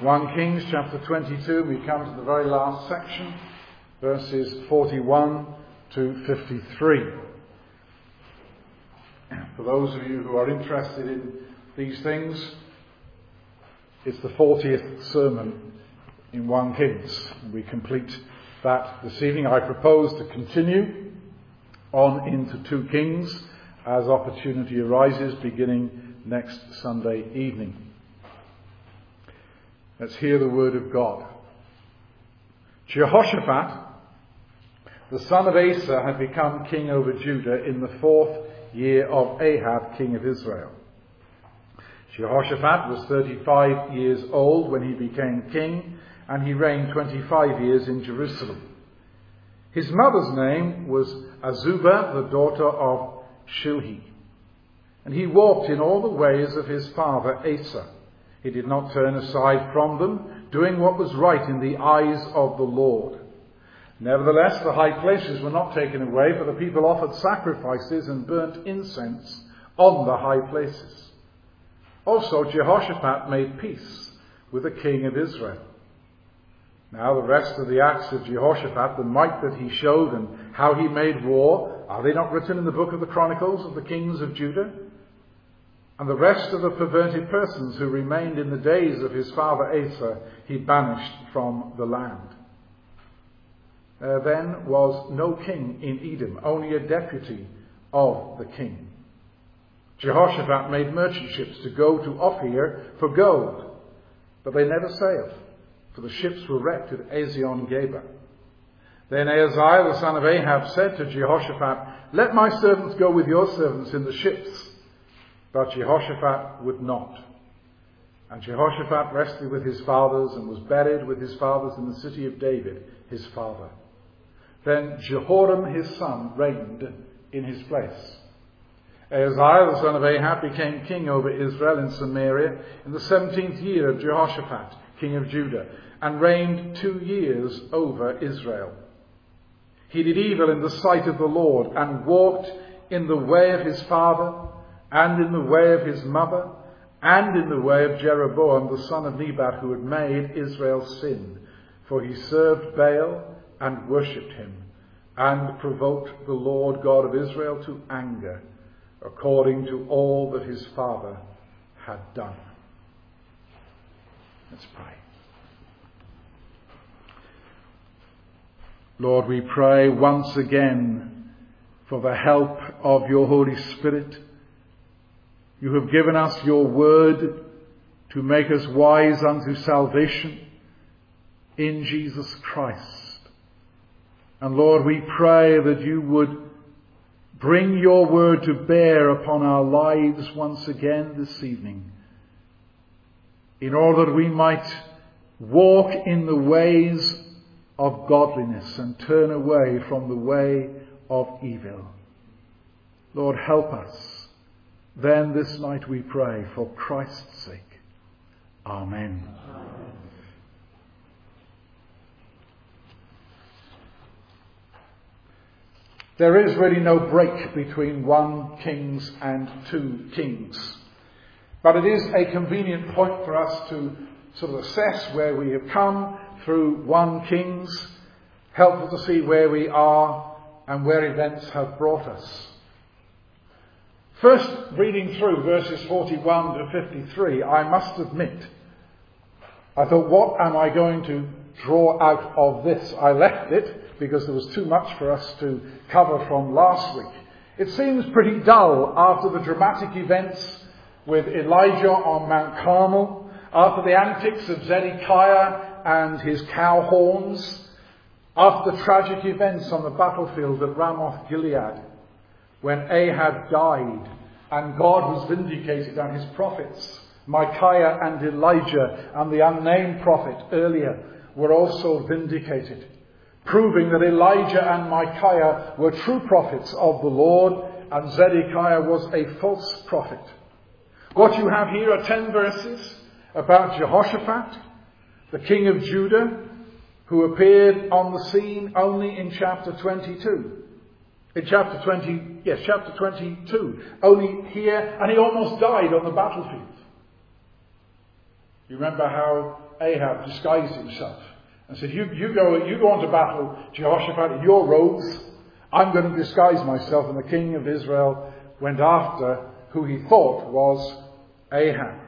1 Kings chapter 22, we come to the very last section, verses 41 to 53. For those of you who are interested in these things, it's the 40th sermon in 1 Kings. We complete that this evening. I propose to continue on into 2 Kings as opportunity arises beginning next Sunday evening. Let's hear the word of God. Jehoshaphat, the son of Asa, had become king over Judah in the fourth year of Ahab, king of Israel. Jehoshaphat was 35 years old when he became king, and he reigned 25 years in Jerusalem. His mother's name was Azubah, the daughter of Shilhi. And he walked in all the ways of his father Asa. He did not turn aside from them, doing what was right in the eyes of the Lord. Nevertheless, the high places were not taken away, for the people offered sacrifices and burnt incense on the high places. Also, Jehoshaphat made peace with the king of Israel. Now, the rest of the acts of Jehoshaphat, the might that he showed and how he made war, are they not written in the book of the Chronicles of the kings of Judah? And the rest of the perverted persons who remained in the days of his father Asa, he banished from the land. There then was no king in Edom, only a deputy of the king. Jehoshaphat made merchant ships to go to Ophir for gold, but they never sailed, for the ships were wrecked at Ezion Geber. Then Ahaziah the son of Ahab said to Jehoshaphat, Let my servants go with your servants in the ships. But Jehoshaphat would not. And Jehoshaphat rested with his fathers and was buried with his fathers in the city of David, his father. Then Jehoram his son reigned in his place. Ahaziah, the son of Ahab, became king over Israel in Samaria in the seventeenth year of Jehoshaphat, king of Judah, and reigned two years over Israel. He did evil in the sight of the Lord and walked in the way of his father and in the way of his mother and in the way of Jeroboam, the son of Nebat, who had made Israel sin. For he served Baal and worshipped him and provoked the Lord God of Israel to anger according to all that his father had done. Let's pray. Lord, we pray once again for the help of your Holy Spirit. You have given us your word to make us wise unto salvation in Jesus Christ. And Lord, we pray that you would Bring your word to bear upon our lives once again this evening, in order that we might walk in the ways of godliness and turn away from the way of evil. Lord, help us. Then this night we pray for Christ's sake. Amen. Amen. There is really no break between 1 Kings and 2 Kings. But it is a convenient point for us to sort of assess where we have come through 1 Kings, helpful to see where we are and where events have brought us. First, reading through verses 41 to 53, I must admit, I thought, what am I going to draw out of this? I left it because there was too much for us to cover from last week. It seems pretty dull after the dramatic events with Elijah on Mount Carmel, after the antics of Zedekiah and his cow horns, after the tragic events on the battlefield at Ramoth Gilead, when Ahab died and God was vindicated and his prophets, Micaiah and Elijah and the unnamed prophet earlier, were also vindicated proving that Elijah and Micaiah were true prophets of the Lord and Zedekiah was a false prophet. What you have here are ten verses about Jehoshaphat, the king of Judah, who appeared on the scene only in chapter 22. In chapter 20, yes, chapter 22. Only here, and he almost died on the battlefield. You remember how Ahab disguised himself and said, you, you, go, you go on to battle, Jehoshaphat, in your robes. I'm going to disguise myself. And the king of Israel went after who he thought was Ahab.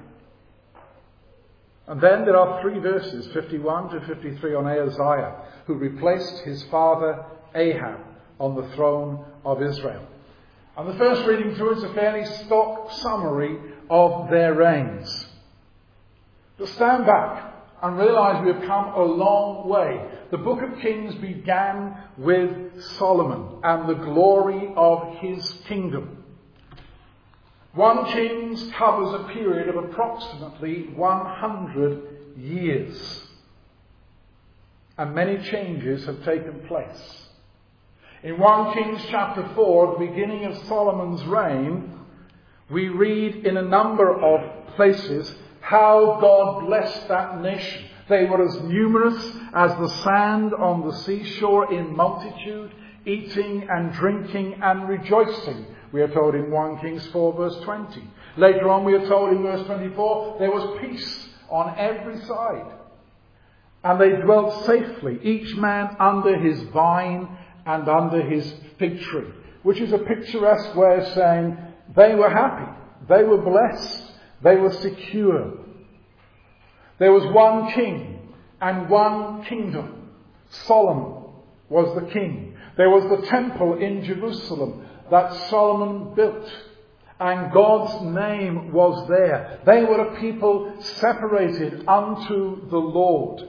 And then there are three verses, 51 to 53, on Ahaziah, who replaced his father Ahab on the throne of Israel. And the first reading through is a fairly stock summary of their reigns. But stand back and realize we have come a long way. The book of Kings began with Solomon and the glory of his kingdom. 1 Kings covers a period of approximately 100 years. And many changes have taken place. In 1 Kings chapter 4, the beginning of Solomon's reign, we read in a number of places how God blessed that nation. They were as numerous as the sand on the seashore in multitude, eating and drinking and rejoicing we are told in 1 Kings 4 verse 20. Later on we are told in verse 24 there was peace on every side. And they dwelt safely, each man under his vine and under his fig tree. Which is a picturesque way of saying they were happy, they were blessed, they were secure. There was one king and one kingdom. Solomon was the king. There was the temple in Jerusalem that Solomon built. And God's name was there. They were a people separated unto the Lord.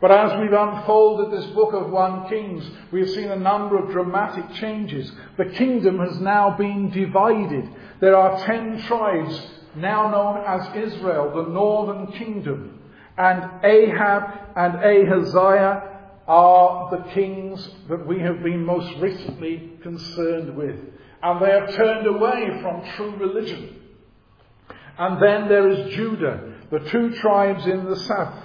But as we've unfolded this book of 1 Kings, we've seen a number of dramatic changes. The kingdom has now been divided. There are ten tribes now known as Israel, the northern kingdom. And Ahab and Ahaziah are the kings that we have been most recently concerned with. And they have turned away from true religion. And then there is Judah, the two tribes in the south.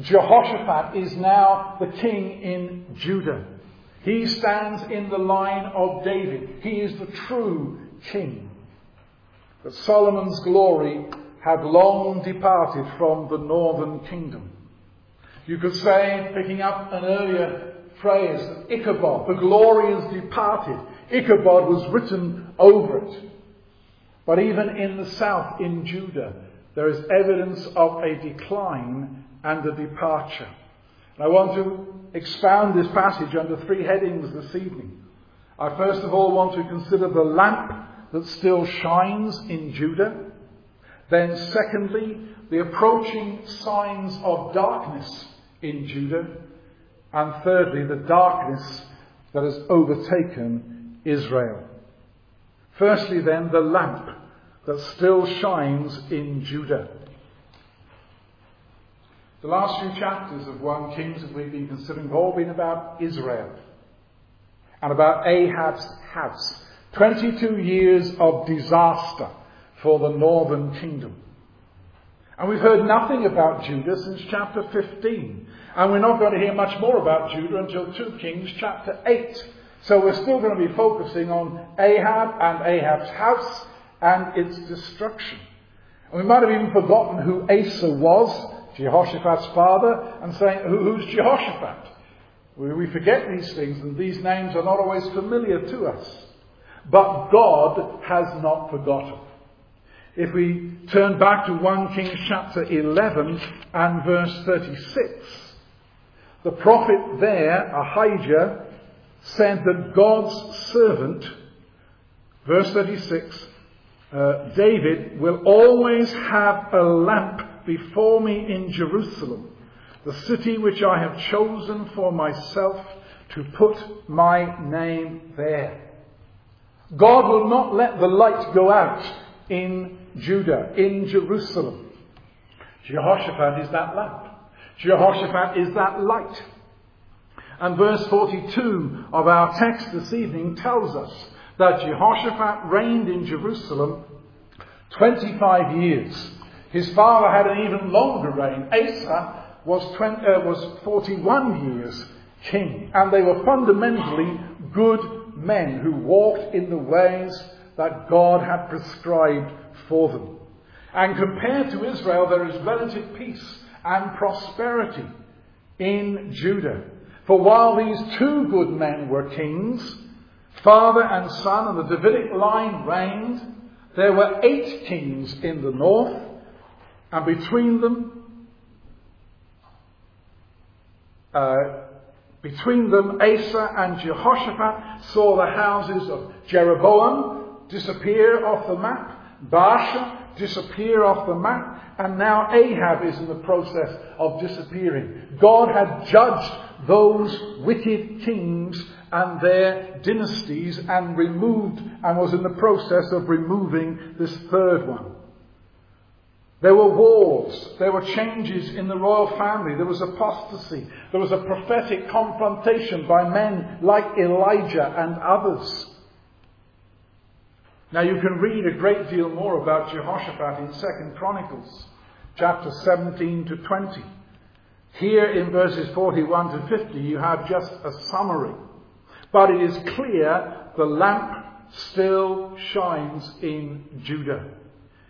Jehoshaphat is now the king in Judah. He stands in the line of David. He is the true king. But Solomon's glory had long departed from the northern kingdom. You could say, picking up an earlier phrase, Ichabod, the glory is departed. Ichabod was written over it. But even in the south, in Judah, there is evidence of a decline and a departure. And I want to expound this passage under three headings this evening. I first of all want to consider the lamp that still shines in Judah. Then secondly, the approaching signs of darkness in Judah. And thirdly, the darkness that has overtaken Israel. Firstly, then, the lamp that still shines in Judah. The last few chapters of 1 Kings that we've been considering have all been about Israel and about Ahab's house. 22 years of disaster for the northern kingdom. And we've heard nothing about Judah since chapter 15. And we're not going to hear much more about Judah until 2 Kings chapter 8. So we're still going to be focusing on Ahab and Ahab's house and its destruction. And we might have even forgotten who Asa was, Jehoshaphat's father, and saying, who's Jehoshaphat? We forget these things, and these names are not always familiar to us. But God has not forgotten. If we turn back to 1 Kings chapter 11 and verse 36, the prophet there, Ahijah, said that God's servant, verse 36, uh, David will always have a lamp before me in Jerusalem, the city which I have chosen for myself to put my name there. God will not let the light go out in Judah, in Jerusalem. Jehoshaphat is that lamp. Jehoshaphat is that light. And verse 42 of our text this evening tells us that Jehoshaphat reigned in Jerusalem 25 years. His father had an even longer reign. Asa was, 20, uh, was 41 years king. And they were fundamentally good men who walked in the ways that God had prescribed for them. And compared to Israel, there is relative peace and prosperity in Judah. For while these two good men were kings, father and son, and the Davidic line reigned, there were eight kings in the north, and between them, uh, between them, Asa and Jehoshaphat saw the houses of Jeroboam disappear off the map, Baasha disappear off the map, and now Ahab is in the process of disappearing. God had judged those wicked kings and their dynasties and removed and was in the process of removing this third one. There were wars. There were changes in the royal family. There was apostasy. There was a prophetic confrontation by men like Elijah and others. Now you can read a great deal more about Jehoshaphat in 2nd Chronicles, chapter 17 to 20. Here in verses 41 to 50 you have just a summary. But it is clear the lamp still shines in Judah.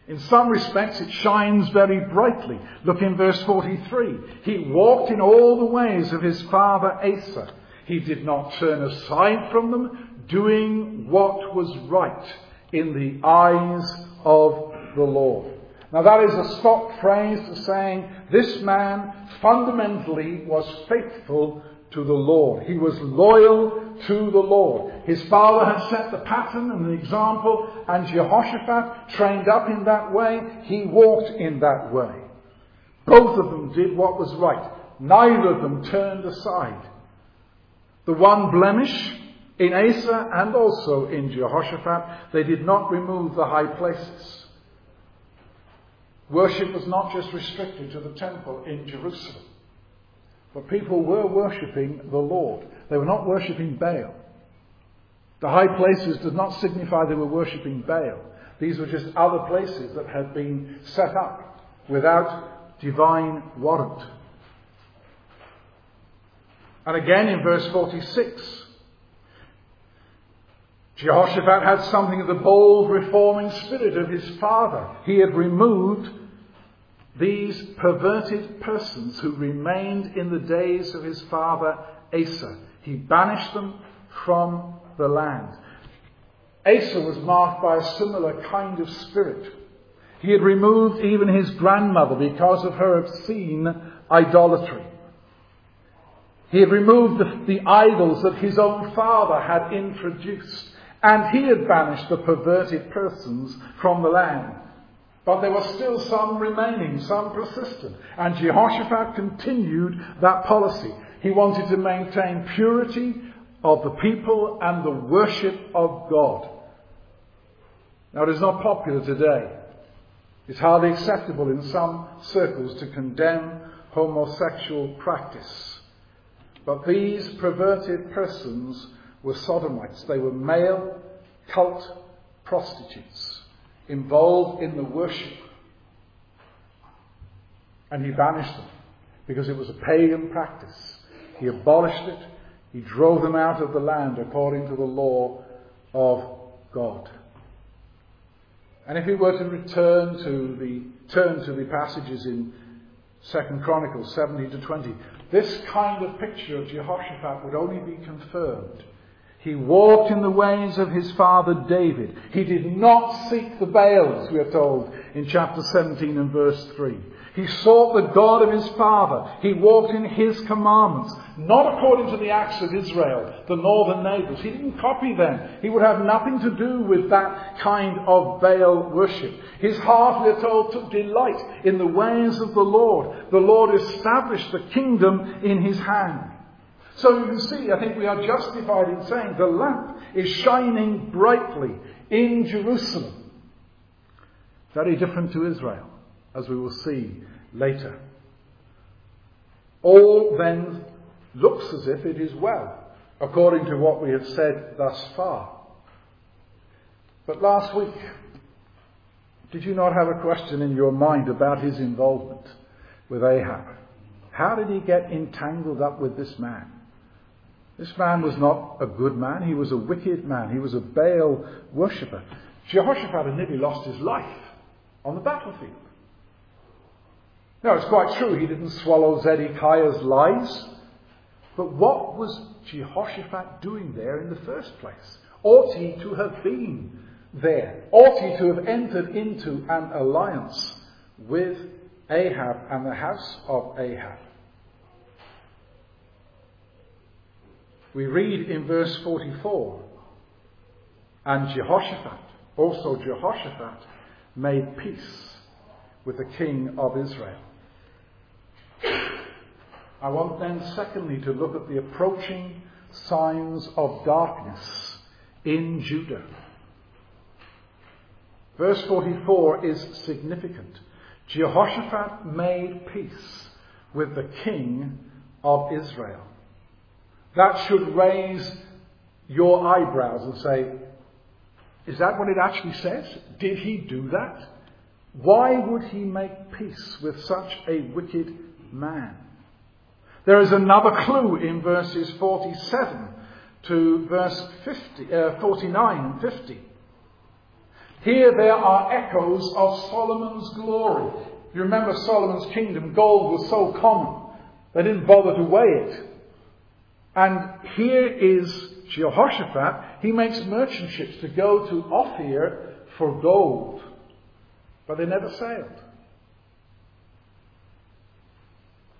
In some respects, it shines very brightly. Look in verse 43. He walked in all the ways of his father Asa. He did not turn aside from them, doing what was right in the eyes of the Lord. Now that is a stock phrase saying this man fundamentally was faithful to the Lord. He was loyal to the Lord. His father had set the pattern and the example, and Jehoshaphat, trained up in that way, he walked in that way. Both of them did what was right. Neither of them turned aside. The one blemish in Asa and also in Jehoshaphat, they did not remove the high places. Worship was not just restricted to the temple in Jerusalem. But people were worshipping the Lord. They were not worshipping Baal. The high places did not signify they were worshipping Baal. These were just other places that had been set up without divine warrant. And again in verse 46, Jehoshaphat had something of the bold reforming spirit of his father. He had removed these perverted persons who remained in the days of his father Asa. He banished them from the land. Asa was marked by a similar kind of spirit. He had removed even his grandmother because of her obscene idolatry. He had removed the, the, idols that his own father had introduced, and he had banished the perverted persons from the land. But there were still some remaining, some persistent. And Jehoshaphat continued that policy. He wanted to maintain purity of the people and the worship of God. Now, it is not popular today. It's hardly acceptable in some circles to condemn homosexual practice. But these perverted persons were sodomites. They were male cult prostitutes involved in the worship. And he banished them because it was a pagan practice. He abolished it. He drove them out of the land according to the law of God. And if we were to return to the turn to the passages in Second Chronicles 70 to 20, this kind of picture of Jehoshaphat would only be confirmed he walked in the ways of his father David. He did not seek the Baals, we are told in chapter 17 and verse 3. He sought the God of his father. He walked in his commandments, not according to the acts of Israel, the northern neighbors. He didn't copy them. He would have nothing to do with that kind of Baal worship. His heart, we are told, took delight in the ways of the Lord. The Lord established the kingdom in his hand. So you can see, I think we are justified in saying the lamp is shining brightly in Jerusalem. Very different to Israel, as we will see later. All then looks as if it is well, according to what we have said thus far. But last week, did you not have a question in your mind about his involvement with Ahab? How did he get entangled up with this man? This man was not a good man, he was a wicked man, he was a Baal worshipper. Jehoshaphat had nearly lost his life on the battlefield. Now, it's quite true he didn't swallow Zedekiah's lies. But what was Jehoshaphat doing there in the first place? Ought he to have been there? Ought he to have entered into an alliance with Ahab and the house of Ahab? We read in verse 44 and Jehoshaphat, also Jehoshaphat, made peace with the king of Israel. I want then, secondly, to look at the approaching signs of darkness in Judah. Verse 44 is significant. Jehoshaphat made peace with the king of Israel. That should raise your eyebrows and say, is that what it actually says? Did he do that? Why would he make peace with such a wicked man? There is another clue in verses 47 to verse 50, uh, 49 and 50. Here there are echoes of Solomon's glory. You remember Solomon's kingdom, gold was so common, they didn't bother to weigh it. And here is Jehoshaphat, he makes merchant ships to go to Ophir for gold. But they never sailed.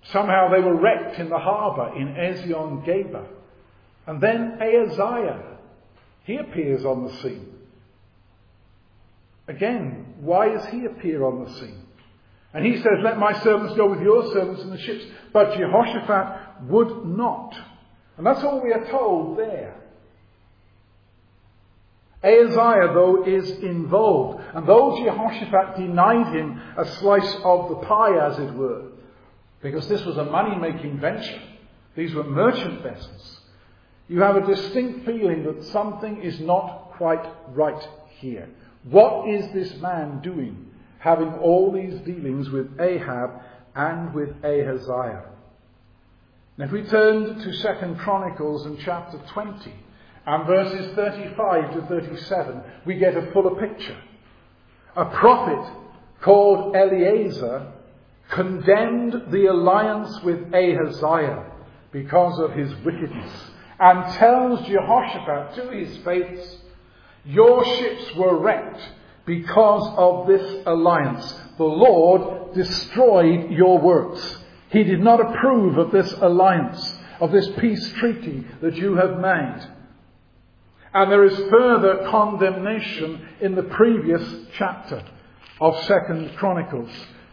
Somehow they were wrecked in the harbour in Ezion Geber. And then Ahaziah, he appears on the scene. Again, why does he appear on the scene? And he says, Let my servants go with your servants in the ships. But Jehoshaphat would not. And that's all we are told there. Ahaziah, though, is involved. And though Jehoshaphat denied him a slice of the pie, as it were, because this was a money making venture, these were merchant vessels, you have a distinct feeling that something is not quite right here. What is this man doing, having all these dealings with Ahab and with Ahaziah? And if we turn to Second Chronicles in chapter 20, and verses 35 to 37, we get a fuller picture. A prophet called Eliezer condemned the alliance with Ahaziah because of his wickedness and tells Jehoshaphat to his face, Your ships were wrecked because of this alliance. The Lord destroyed your works. He did not approve of this alliance, of this peace treaty that you have made. And there is further condemnation in the previous chapter of Second Chronicles,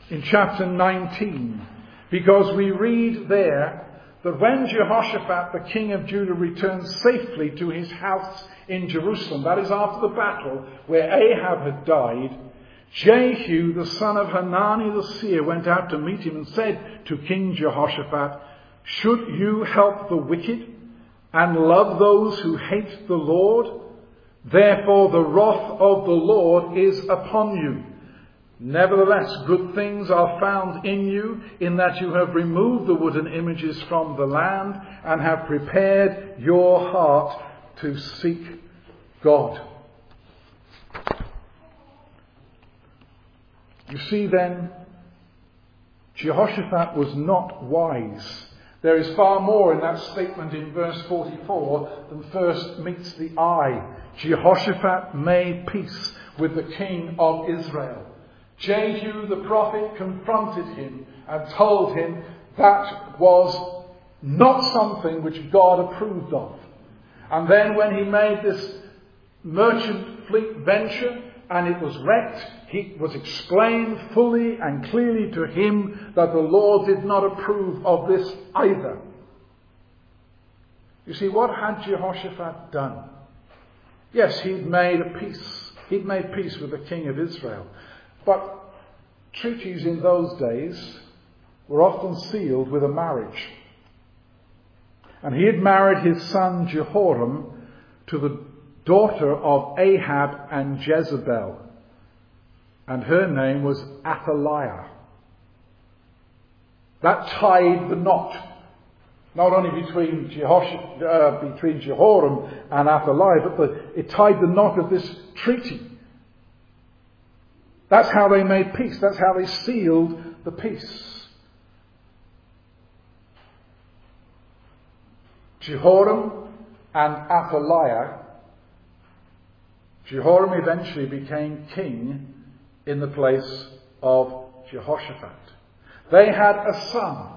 in chapter 19, because we read there that when Jehoshaphat, the king of Judah, returned safely to his house in Jerusalem, that is after the battle where Ahab had died, Jehu, the son of Hanani the seer, went out to meet him and said to King Jehoshaphat, Should you help the wicked? and love those who hate the Lord, therefore the wrath of the Lord is upon you. Nevertheless, good things are found in you, in that you have removed the wooden images from the land and have prepared your heart to seek God. You see then, Jehoshaphat was not wise there is far more in that statement in verse 44 than first meets the eye. Jehoshaphat made peace with the king of Israel. Jehu the prophet confronted him and told him that was not something which God approved of. And then when he made this merchant fleet venture and it was wrecked, he was explained fully and clearly to him that the Lord did not approve of this either. You see, what had Jehoshaphat done? Yes, he'd made a peace. He'd made peace with the king of Israel. But treaties in those days were often sealed with a marriage. And he had married his son Jehoram to the daughter of Ahab and Jezebel, and her name was Athaliah. That tied the knot, not only between, Jehosh, uh, between Jehoram and Athaliah, but the, it tied the knot of this treaty. That's how they made peace. That's how they sealed the peace. Jehoram and Athaliah Jehoram eventually became king in the place of Jehoshaphat. They had a son.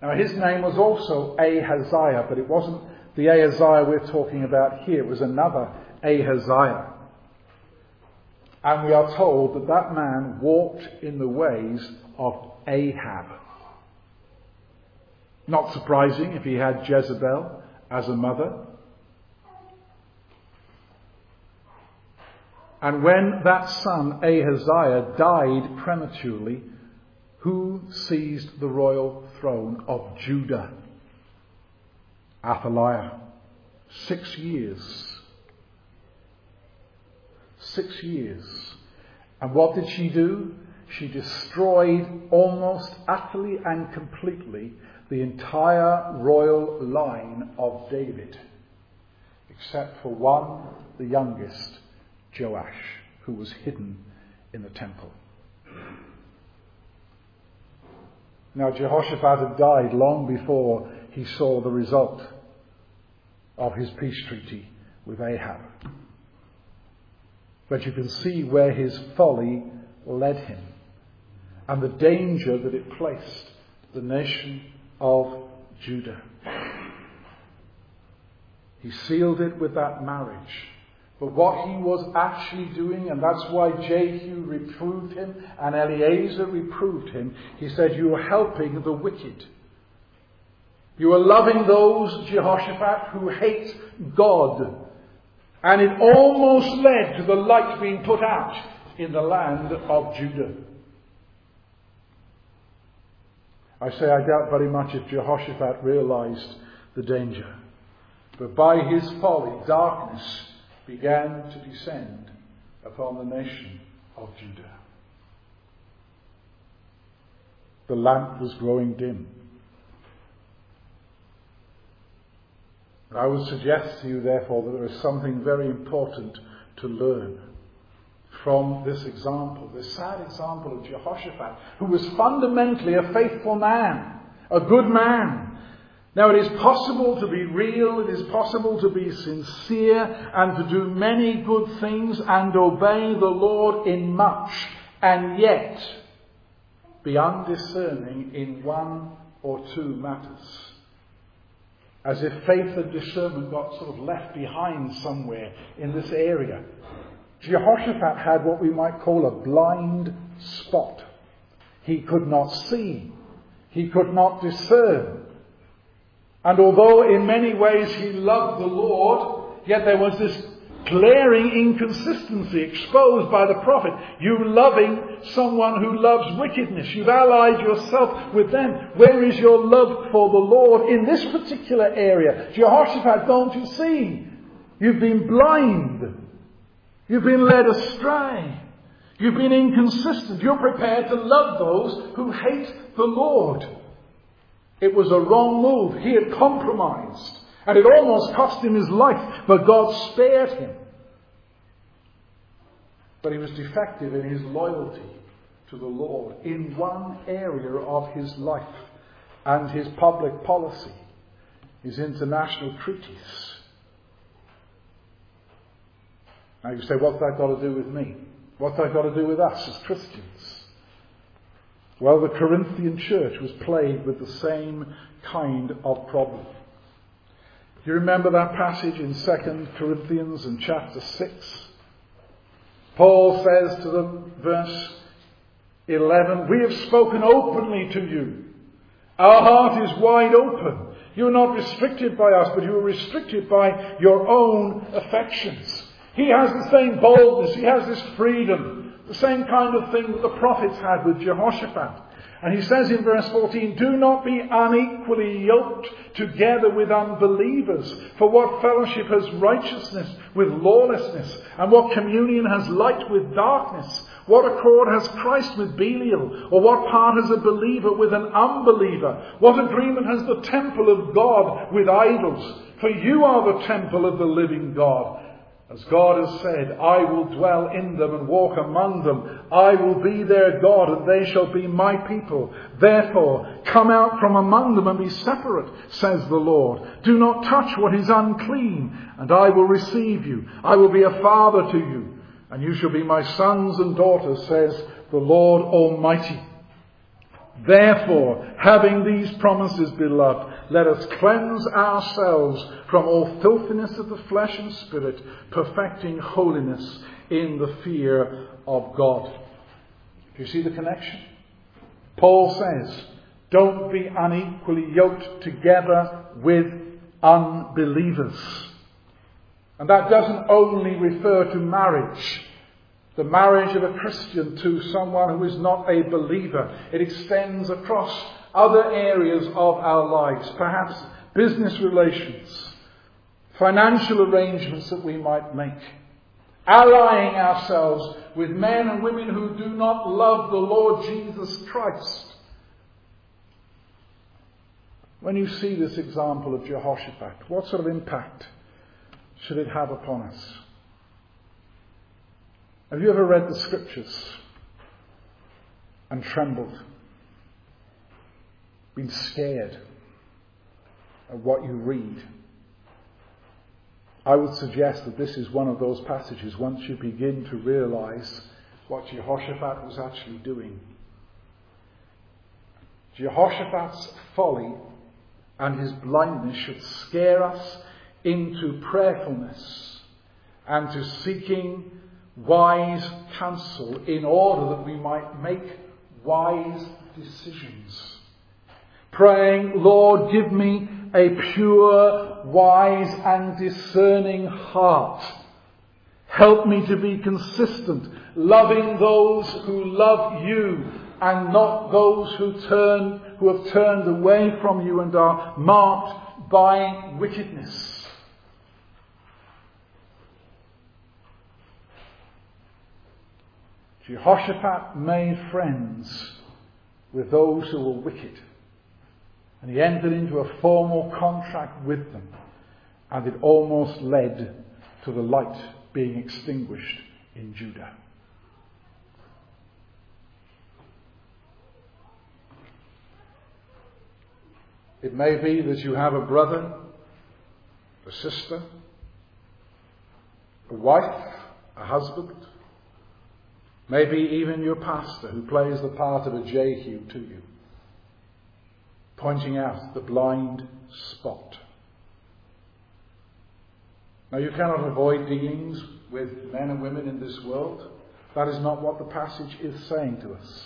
Now his name was also Ahaziah, but it wasn't the Ahaziah we're talking about here. It was another Ahaziah. And we are told that that man walked in the ways of Ahab. Not surprising if he had Jezebel as a mother. And when that son, Ahaziah, died prematurely, who seized the royal throne of Judah? Athaliah. Six years. Six years. And what did she do? She destroyed almost utterly and completely the entire royal line of David, except for one, the youngest, Joash, who was hidden in the temple. Now, Jehoshaphat had died long before he saw the result of his peace treaty with Ahab. But you can see where his folly led him and the danger that it placed the nation of Judah. He sealed it with that marriage. But what he was actually doing, and that's why Jehu reproved him and Eliezer reproved him, he said, You are helping the wicked. You are loving those, Jehoshaphat, who hate God. And it almost led to the light being put out in the land of Judah. I say I doubt very much if Jehoshaphat realized the danger. But by his folly, darkness began to descend upon the nation of Judah. The lamp was growing dim. I would suggest to you, therefore, that there is something very important to learn from this example, this sad example of Jehoshaphat, who was fundamentally a faithful man, a good man. Now, it is possible to be real, it is possible to be sincere, and to do many good things and obey the Lord in much, and yet be undiscerning in one or two matters. As if faith and discernment got sort of left behind somewhere in this area. Jehoshaphat had what we might call a blind spot. He could not see. He could not discern. And although in many ways he loved the Lord, yet there was this glaring inconsistency exposed by the prophet. You loving someone who loves wickedness. You've allied yourself with them. Where is your love for the Lord in this particular area? Jehoshaphat, don't you see? You've been blind. You've been led astray. You've been inconsistent. You're prepared to love those who hate the Lord. It was a wrong move. He had compromised. And it almost cost him his life, but God spared him. But he was defective in his loyalty to the Lord in one area of his life and his public policy, his international treaties. Now you say, what's that got to do with me? What's that got to do with us as Christians? Well, the Corinthian church was plagued with the same kind of problem. Do you remember that passage in 2 Corinthians in chapter 6? Paul says to them, verse 11, We have spoken openly to you. Our heart is wide open. You are not restricted by us, but you are restricted by your own affections. He has the same boldness, he has this freedom, the same kind of thing that the prophets had with Jehoshaphat. And he says in verse 14, Do not be unequally yoked together with unbelievers. For what fellowship has righteousness with lawlessness? And what communion has light with darkness? What accord has Christ with Belial? Or what part has a believer with an unbeliever? What agreement has the temple of God with idols? For you are the temple of the living God. As God has said, I will dwell in them and walk among them. I will be their God and they shall be my people. Therefore, come out from among them and be separate, says the Lord. Do not touch what is unclean, and I will receive you. I will be a father to you, and you shall be my sons and daughters, says the Lord Almighty. Therefore, having these promises, beloved, let us cleanse ourselves from all filthiness of the flesh and spirit, perfecting holiness in the fear of God. Do you see the connection? Paul says, don't be unequally yoked together with unbelievers. And that doesn't only refer to marriage the marriage of a Christian to someone who is not a believer. It extends across other areas of our lives, perhaps business relations, financial arrangements that we might make, allying ourselves with men and women who do not love the Lord Jesus Christ. When you see this example of Jehoshaphat, what sort of impact should it have upon us? Have you ever read the scriptures and trembled? Scared of what you read? I would suggest that this is one of those passages once you begin to realize what Jehoshaphat was actually doing. Jehoshaphat's folly and his blindness should scare us into prayerfulness and to seeking wise counsel in order that we might make wise decisions. Praying, Lord, give me a pure, wise, and discerning heart. Help me to be consistent, loving those who love you and not those who turn, who have turned away from you and are marked by wickedness. Jehoshaphat made friends with those who were wicked. And he entered into a formal contract with them. And it almost led to the light being extinguished in Judah. It may be that you have a brother, a sister, a wife, a husband, Maybe even your pastor who plays the part of a Jehu to you, pointing out the blind spot. Now, you cannot avoid dealings with men and women in this world. That is not what the passage is saying to us.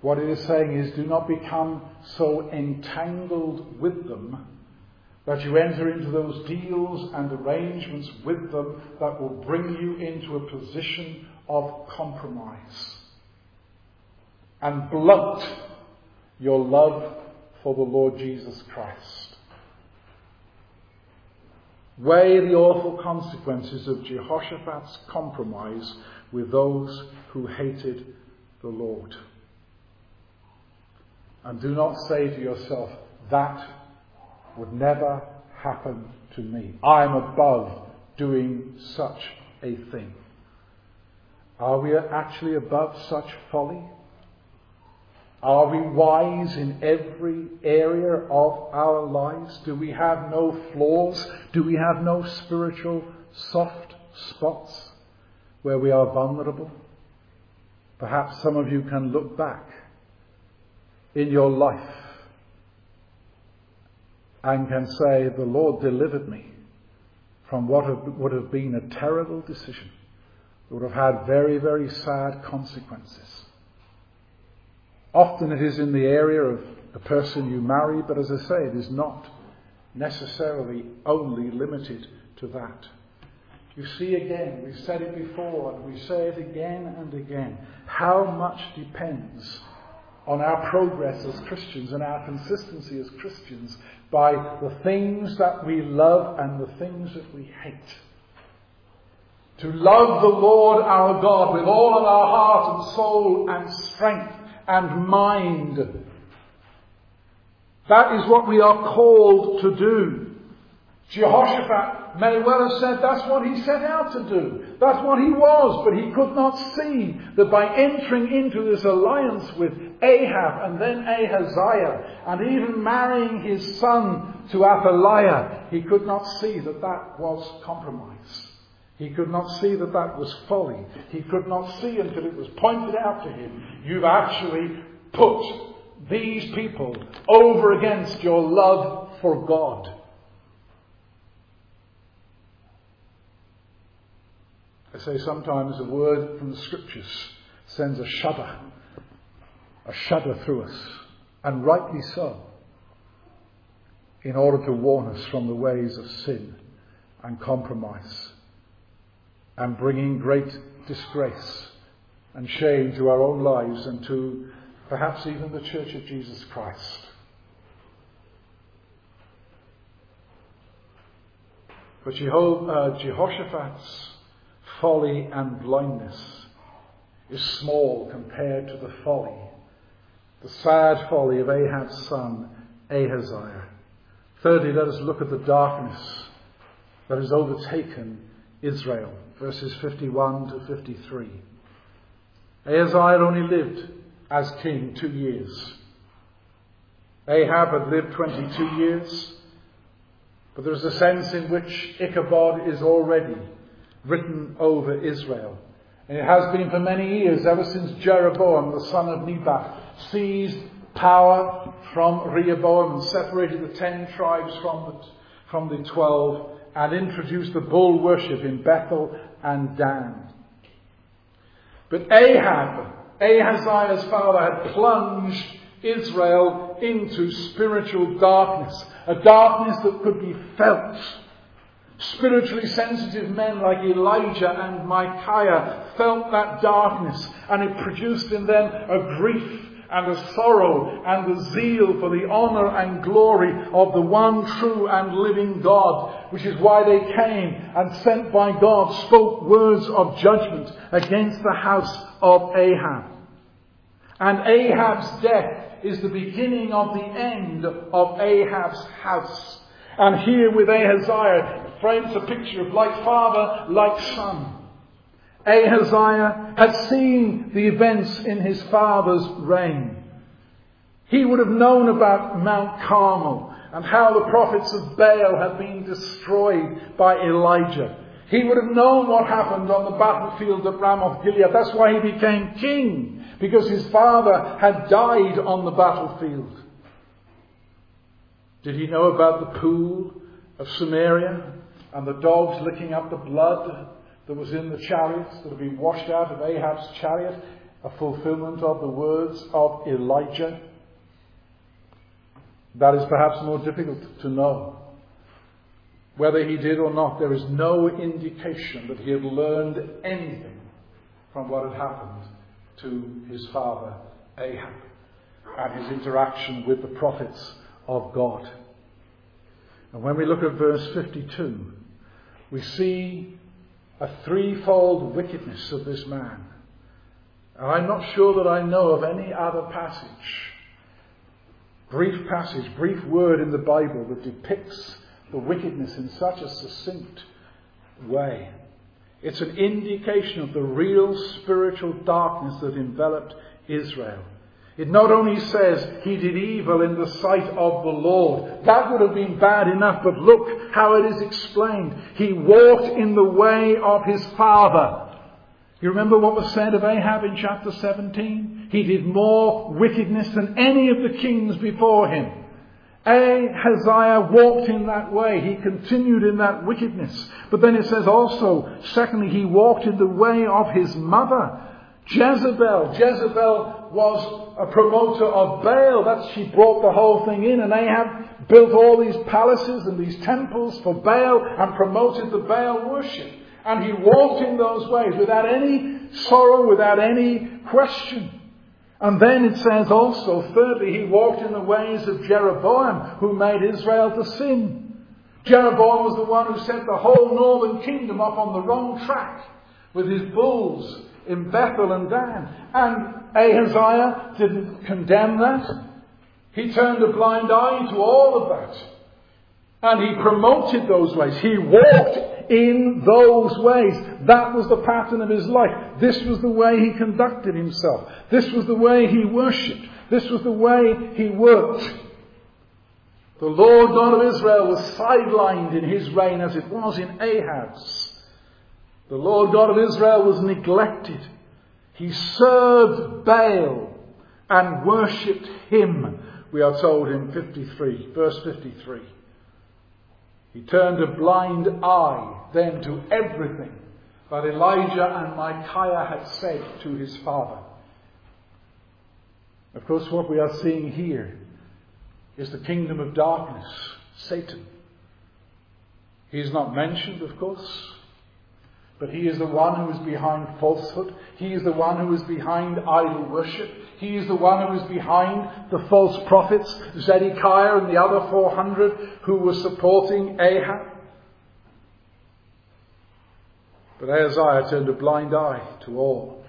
What it is saying is do not become so entangled with them that you enter into those deals and arrangements with them that will bring you into a position of compromise and blunt your love for the Lord Jesus Christ. Weigh the awful consequences of Jehoshaphat's compromise with those who hated the Lord. And do not say to yourself, that would never happen to me. I am above doing such a thing. Are we actually above such folly? Are we wise in every area of our lives? Do we have no flaws? Do we have no spiritual soft spots where we are vulnerable? Perhaps some of you can look back in your life and can say, The Lord delivered me from what would have been a terrible decision. that would have had very, very sad consequences. Often it is in the area of the person you marry, but as I say, it is not necessarily only limited to that. You see again, we've said it before and we say it again and again, how much depends on our progress as Christians and our consistency as Christians by the things that we love and the things that we hate to love the Lord our God with all of our heart and soul and strength and mind. That is what we are called to do. Jehoshaphat may well have said that's what he set out to do. That's what he was, but he could not see that by entering into this alliance with Ahab and then Ahaziah and even marrying his son to Athaliah, he could not see that that was compromise. He could not see that that was folly. He could not see until it was pointed out to him, you've actually put these people over against your love for God. I say sometimes a word from the scriptures sends a shudder, a shudder through us, and rightly so, in order to warn us from the ways of sin and compromise and bringing great disgrace and shame to our own lives and to perhaps even the Church of Jesus Christ. But uh, Jehoshaphat's folly and blindness is small compared to the folly, the sad folly of Ahab's son, Ahaziah. Thirdly, let us look at the darkness that has overtaken Israel, verses 51 to 53. Ahaziah only lived as king two years. Ahab had lived 22 years, but there is a sense in which Ichabod is already written over Israel. And it has been for many years, ever since Jeroboam, the son of Nebat, seized power from Rehoboam and separated the ten tribes from the, from the twelve and introduced the bull worship in Bethel and Dan. But Ahab, Ahaziah's father, had plunged Israel into spiritual darkness, a darkness that could be felt Spiritually sensitive men like Elijah and Micaiah felt that darkness and it produced in them a grief and a sorrow and a zeal for the honour and glory of the one true and living God, which is why they came and sent by God spoke words of judgment against the house of Ahab. And Ahab's death is the beginning of the end of Ahab's house. And here with Ahaziah, frames a picture of like father, like son. Ahaziah had seen the events in his father's reign. He would have known about Mount Carmel and how the prophets of Baal had been destroyed by Elijah. He would have known what happened on the battlefield of Ramoth Gilead. That's why he became king, because his father had died on the battlefield. Did he know about the pool of Samaria? and the dogs licking up the blood that was in the chariots that had been washed out of Ahab's chariot, a fulfillment of the words of Elijah. That is perhaps more difficult to know. Whether he did or not, there is no indication that he had learned anything from what had happened to his father Ahab and his interaction with the prophets of God. And when we look at verse 52, we see a threefold wickedness of this man. And I'm not sure that I know of any other passage, brief passage, brief word in the Bible that depicts the wickedness in such a succinct way. It's an indication of the real spiritual darkness that enveloped Israel. It not only says he did evil in the sight of the Lord. That would have been bad enough, but look how it is explained. He walked in the way of his father. You remember what was said of Ahab in chapter 17? He did more wickedness than any of the kings before him. Ahaziah walked in that way. He continued in that wickedness. But then it says also, secondly, he walked in the way of his mother. Jezebel. Jezebel was a promoter of Baal. That she brought the whole thing in, and Ahab built all these palaces and these temples for Baal and promoted the Baal worship. And he walked in those ways without any sorrow, without any question. And then it says also, thirdly, he walked in the ways of Jeroboam, who made Israel to sin. Jeroboam was the one who set the whole northern kingdom up on the wrong track with his bulls in Bethel and Dan. And Ahaziah didn't condemn that. He turned a blind eye to all of that. And he promoted those ways. He walked in those ways. That was the pattern of his life. This was the way he conducted himself. This was the way he worshipped. This was the way he worked. The Lord God of Israel was sidelined in his reign as it was in Ahab's. The Lord God of Israel was neglected. He served Baal and worshipped him, we are told in 53, verse 53. He turned a blind eye then to everything that Elijah and Micaiah had said to his father. Of course, what we are seeing here is the kingdom of darkness, Satan. He is not mentioned, of course, but he is the one who is behind falsehood. He is the one who is behind idol worship. He is the one who is behind the false prophets, Zedekiah and the other 400 who were supporting Ahab. But Ahaziah turned a blind eye to all.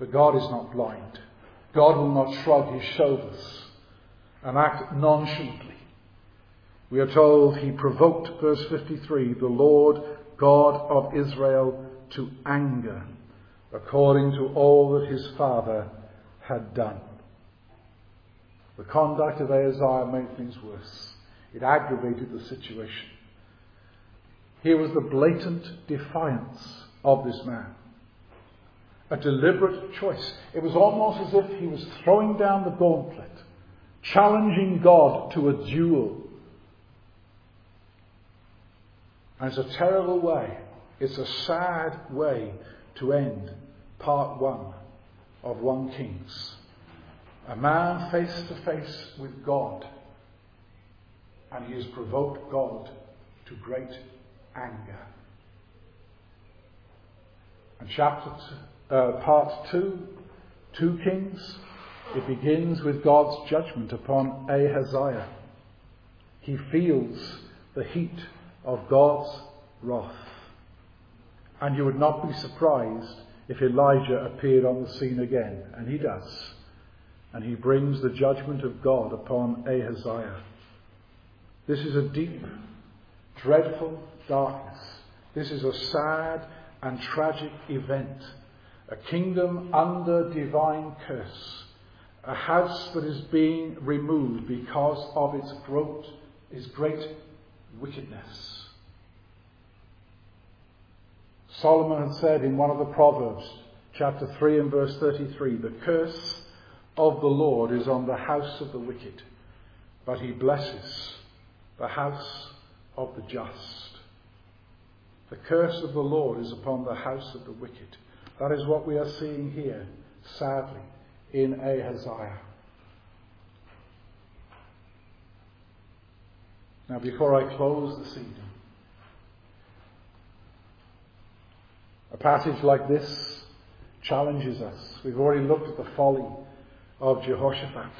But God is not blind. God will not shrug his shoulders and act nonchalantly. We are told he provoked, verse 53, the Lord God of Israel to anger according to all that his father had done. The conduct of Ahaziah made things worse. It aggravated the situation. Here was the blatant defiance of this man. A deliberate choice. It was almost as if he was throwing down the gauntlet challenging God to a duel. And it's a terrible way, it's a sad way to end part one of 1 Kings. A man face to face with God, and he has provoked God to great anger. And chapter two, uh, part two, 2 Kings, it begins with God's judgment upon Ahaziah. He feels the heat of God's wrath. And you would not be surprised if Elijah appeared on the scene again, and he does. And he brings the judgment of God upon Ahaziah. This is a deep, dreadful darkness. This is a sad and tragic event. A kingdom under divine curse a house that is being removed because of its growth, its great wickedness. Solomon had said in one of the Proverbs, chapter 3 and verse 33, the curse of the Lord is on the house of the wicked, but he blesses the house of the just. The curse of the Lord is upon the house of the wicked. That is what we are seeing here, sadly in Ahaziah. Now, before I close this evening, a passage like this challenges us. We've already looked at the folly of Jehoshaphat.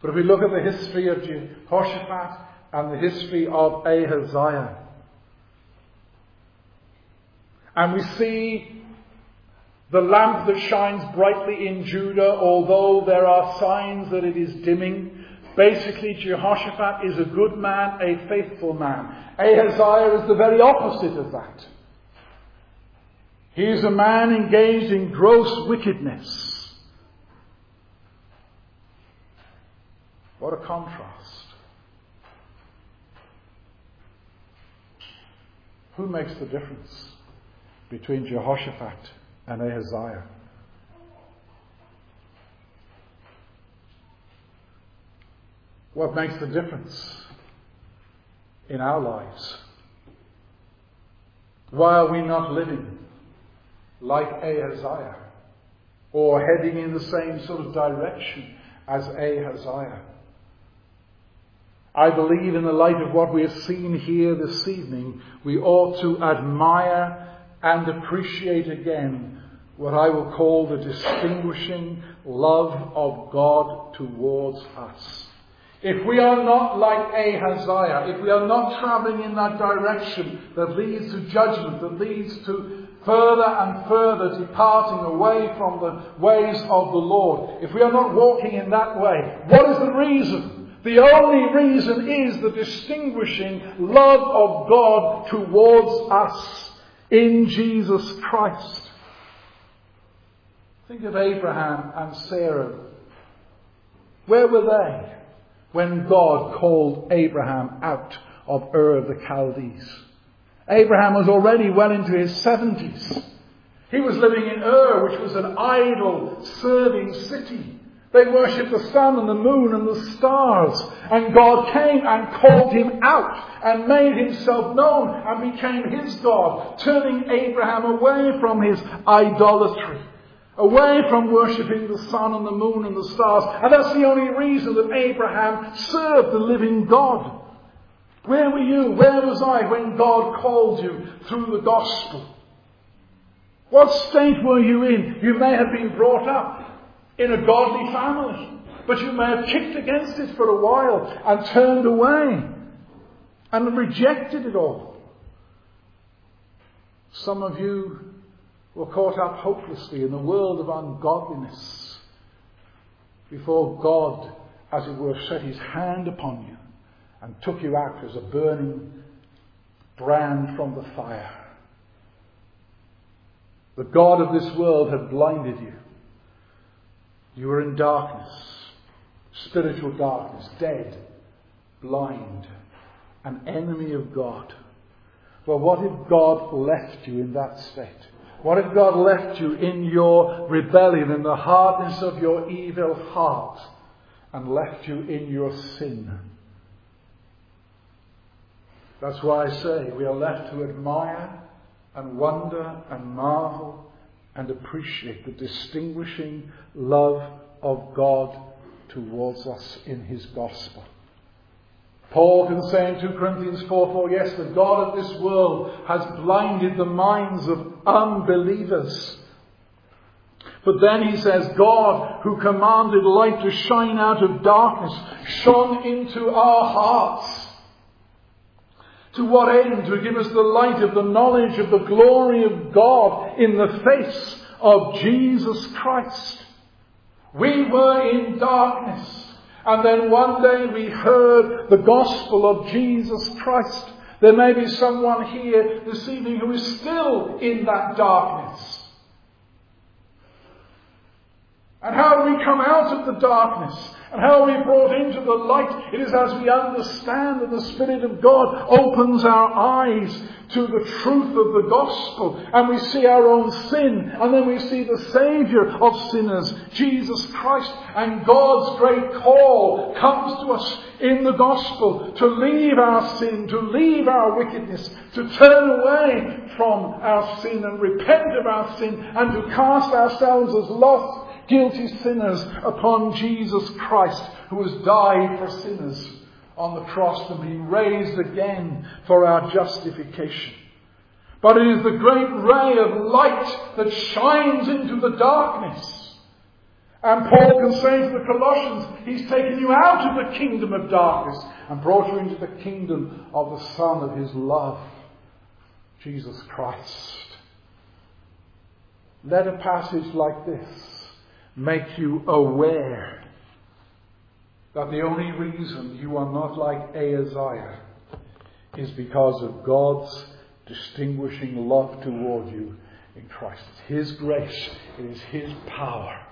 But if we look at the history of Jehoshaphat and the history of Ahaziah, and we see the lamp that shines brightly in Judah, although there are signs that it is dimming, basically Jehoshaphat is a good man, a faithful man. Ahaziah is the very opposite of that. He is a man engaged in gross wickedness. What a contrast. Who makes the difference between Jehoshaphat and Ahaziah. What makes the difference in our lives? Why are we not living like Ahaziah or heading in the same sort of direction as Ahaziah? I believe in the light of what we have seen here this evening, we ought to admire and appreciate again what I will call the distinguishing love of God towards us. If we are not like Ahaziah, if we are not traveling in that direction that leads to judgment, that leads to further and further departing away from the ways of the Lord, if we are not walking in that way, what is the reason The only reason is the distinguishing love of God towards us in Jesus Christ. Think of Abraham and Sarah. Where were they when God called Abraham out of Ur of the Chaldees? Abraham was already well into his 70s. He was living in Ur, which was an idol serving city. They worshipped the sun and the moon and the stars. And God came and called him out and made himself known and became his God, turning Abraham away from his idolatry, away from worshipping the sun and the moon and the stars. And that's the only reason that Abraham served the living God. Where were you? Where was I when God called you through the gospel? What state were you in? You may have been brought up in a godly family. But you may have kicked against it for a while and turned away and rejected it all. Some of you were caught up hopelessly in the world of ungodliness before God, as it were, set his hand upon you and took you out as a burning brand from the fire. The God of this world had blinded you. You were in darkness, spiritual darkness, dead, blind, an enemy of God. Well, what if God left you in that state? What if God left you in your rebellion, in the hardness of your evil heart, and left you in your sin? That's why I say we are left to admire and wonder and marvel and appreciate the distinguishing love of God towards us in His gospel. Paul can say in 2 Corinthians 4 4, yes, the God of this world has blinded the minds of unbelievers. But then he says, God, who commanded light to shine out of darkness, shone into our hearts to what end? To give us the light of the knowledge of the glory of God in the face of Jesus Christ. We were in darkness. And then one day we heard the gospel of Jesus Christ. There may be someone here this evening who is still in that darkness. And how do we come out of the darkness? And how we brought into the light? It is as we understand that the Spirit of God opens our eyes to the truth of the gospel and we see our own sin and then we see the Saviour of sinners, Jesus Christ, and God's great call comes to us in the gospel to leave our sin, to leave our wickedness, to turn away from our sin and repent of our sin and to cast ourselves as lost guilty sinners upon Jesus Christ, who has died for sinners on the cross and been raised again for our justification. But it is the great ray of light that shines into the darkness. And Paul can say to the Colossians, He's taken you out of the kingdom of darkness and brought you into the kingdom of the Son of His love, Jesus Christ. Let a passage like this make you aware that the only reason you are not like Ahaziah is because of God's distinguishing love toward you in Christ. It's His grace, it is His power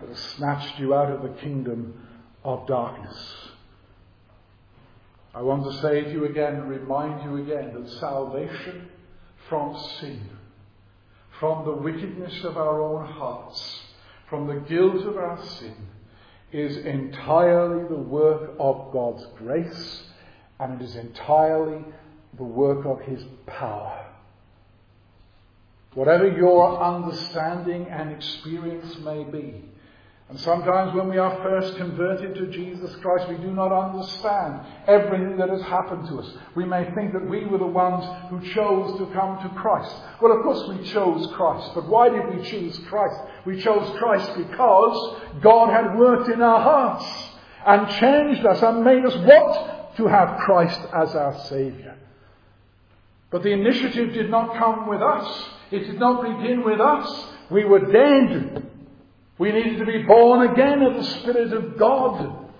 that has snatched you out of the kingdom of darkness. I want to say to you again, remind you again that salvation from sin, from the wickedness of our own hearts, from the guilt of our sin is entirely the work of God's grace and it is entirely the work of His power. Whatever your understanding and experience may be, and sometimes when we are first converted to Jesus Christ, we do not understand everything that has happened to us. We may think that we were the ones who chose to come to Christ. Well, of course we chose Christ, but why did we choose Christ? We chose Christ because God had worked in our hearts and changed us and made us what? To have Christ as our Saviour. But the initiative did not come with us. It did not begin with us. We were dead we needed to be born again of the Spirit of God.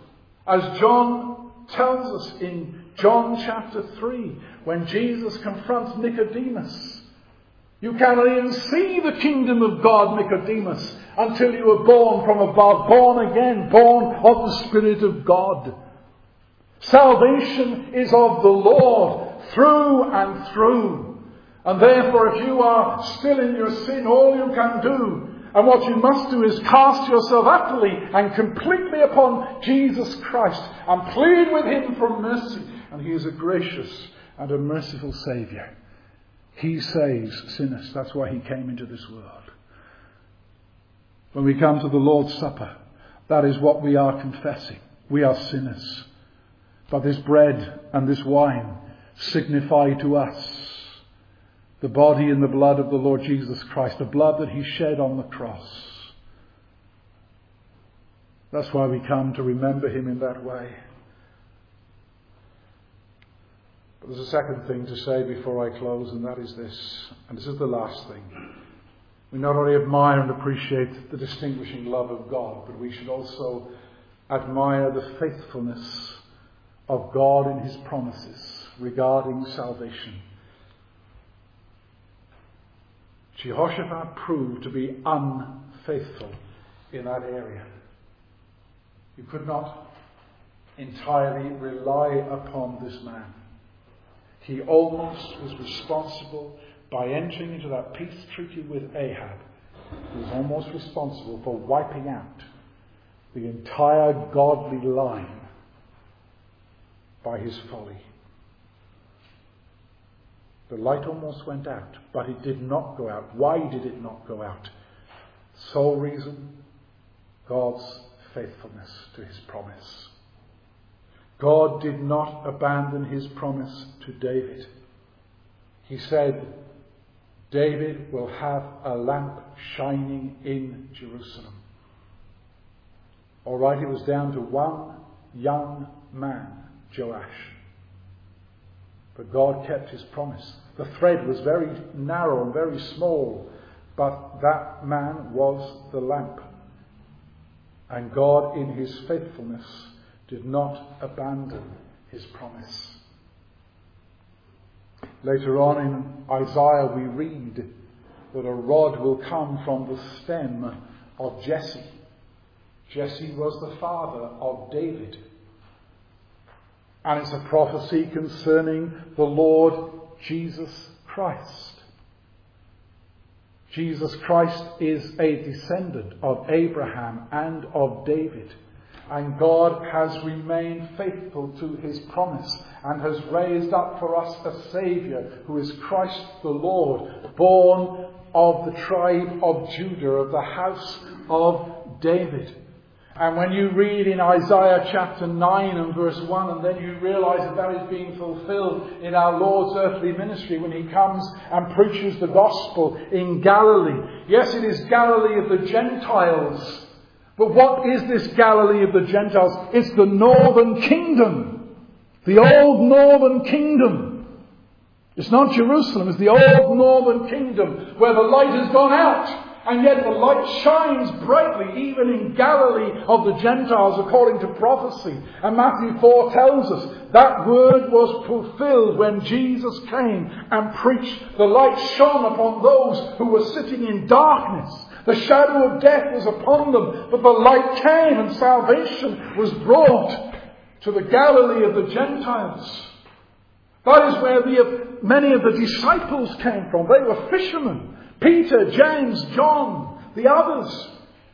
As John tells us in John chapter 3, when Jesus confronts Nicodemus, you cannot even see the kingdom of God, Nicodemus, until you are born from above, born again, born of the Spirit of God. Salvation is of the Lord through and through. And therefore, if you are still in your sin, all you can do and what you must do is cast yourself utterly and completely upon Jesus Christ and plead with Him for mercy. And He is a gracious and a merciful Saviour. He saves sinners. That's why He came into this world. When we come to the Lord's Supper, that is what we are confessing. We are sinners. But this bread and this wine signify to us the body and the blood of the Lord Jesus Christ, the blood that he shed on the cross. That's why we come to remember him in that way. But there's a second thing to say before I close, and that is this, and this is the last thing. We not only admire and appreciate the distinguishing love of God, but we should also admire the faithfulness of God in his promises regarding salvation. Jehoshaphat proved to be unfaithful in that area. You could not entirely rely upon this man. He almost was responsible by entering into that peace treaty with Ahab. He was almost responsible for wiping out the entire godly line by his folly. The light almost went out, but it did not go out. Why did it not go out? Sole reason God's faithfulness to his promise. God did not abandon his promise to David. He said, David will have a lamp shining in Jerusalem. All right, it was down to one young man, Joash. But God kept his promise. The thread was very narrow and very small, but that man was the lamp. And God, in his faithfulness, did not abandon his promise. Later on in Isaiah, we read that a rod will come from the stem of Jesse. Jesse was the father of David. And it's a prophecy concerning the Lord Jesus Christ. Jesus Christ is a descendant of Abraham and of David. And God has remained faithful to his promise and has raised up for us a Saviour who is Christ the Lord, born of the tribe of Judah, of the house of David. And when you read in Isaiah chapter 9 and verse 1, and then you realize that that is being fulfilled in our Lord's earthly ministry when he comes and preaches the gospel in Galilee. Yes, it is Galilee of the Gentiles. But what is this Galilee of the Gentiles? It's the northern kingdom. The old northern kingdom. It's not Jerusalem, it's the old northern kingdom where the light has gone out and yet the light shines brightly even in Galilee of the Gentiles according to prophecy. And Matthew 4 tells us that word was fulfilled when Jesus came and preached. The light shone upon those who were sitting in darkness. The shadow of death was upon them, but the light came and salvation was brought to the Galilee of the Gentiles. That is where the, many of the disciples came from. They were fishermen. Peter, James, John, the others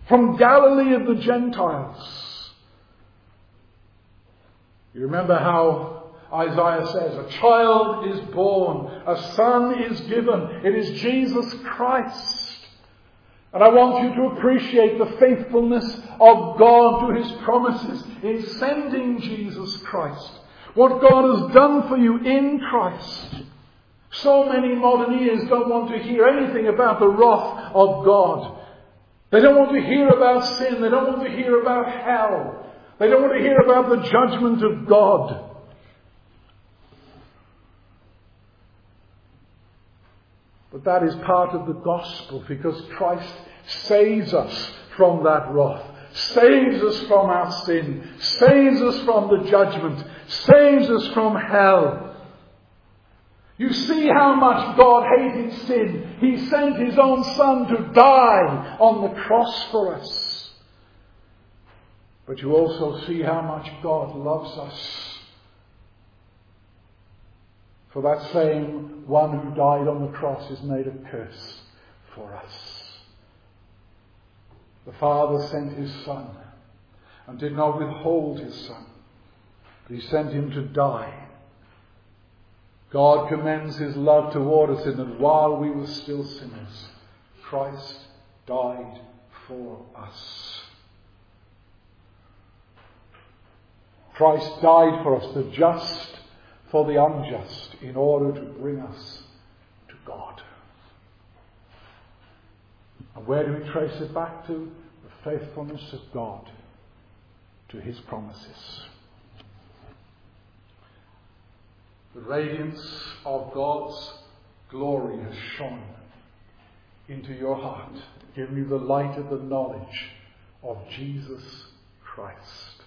from Galilee of the Gentiles. You remember how Isaiah says, A child is born, a son is given. It is Jesus Christ. And I want you to appreciate the faithfulness of God to his promises in sending Jesus Christ. What God has done for you in Christ. So many modern ears don't want to hear anything about the wrath of God. They don't want to hear about sin. They don't want to hear about hell. They don't want to hear about the judgment of God. But that is part of the gospel because Christ saves us from that wrath, saves us from our sin, saves us from the judgment, saves us from hell. You see how much God hated sin. He sent His own Son to die on the cross for us. But you also see how much God loves us. For that same one who died on the cross is made a curse for us. The Father sent His Son and did not withhold His Son, but He sent Him to die. God commends His love toward us in that while we were still sinners, Christ died for us. Christ died for us, the just for the unjust, in order to bring us to God. And where do we trace it back to? The faithfulness of God to his promises. The radiance of God's glory has shone into your heart, giving you the light of the knowledge of Jesus Christ.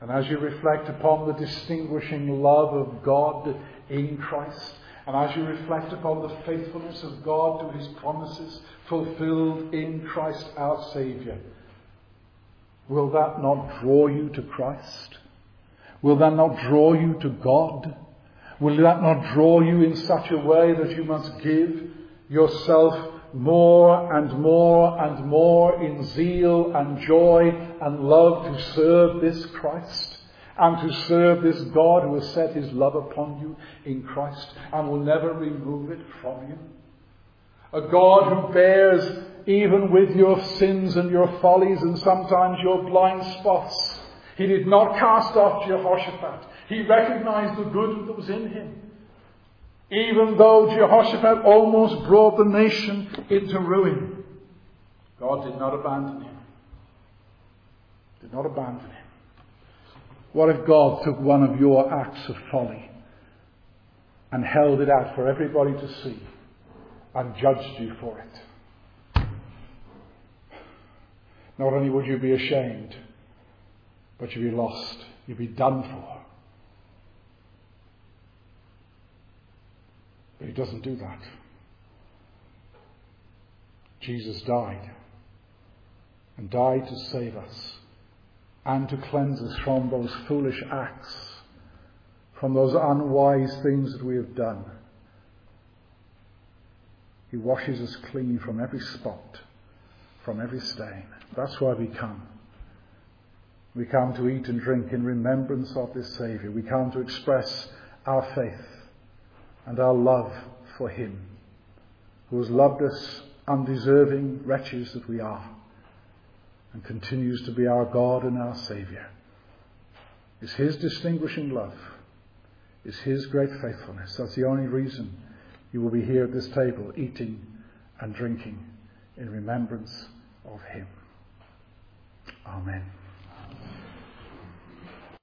And as you reflect upon the distinguishing love of God in Christ, and as you reflect upon the faithfulness of God to his promises fulfilled in Christ our Saviour, will that not draw you to Christ? Will that not draw you to God? Will that not draw you in such a way that you must give yourself more and more and more in zeal and joy and love to serve this Christ? and to serve this God who has set his love upon you in Christ and will never remove it from you. A God who bears even with your sins and your follies and sometimes your blind spots. He did not cast off Jehoshaphat. He recognized the good that was in him. Even though Jehoshaphat almost brought the nation into ruin, God did not abandon him. Did not abandon him. What if God took one of your acts of folly and held it out for everybody to see and judged you for it? Not only would you be ashamed, but you'd be lost. You'd be done for. But he doesn't do that. Jesus died and died to save us and to cleanse us from those foolish acts, from those unwise things that we have done. He washes us clean from every spot, from every stain. That's why we come. We come to eat and drink in remembrance of this Saviour. We come to express our faith and our love for Him, who has loved us undeserving wretches that we are and continues to be our God and our Saviour. It's His distinguishing love, it's His great faithfulness. That's the only reason you will be here at this table eating and drinking in remembrance of Him. Amen.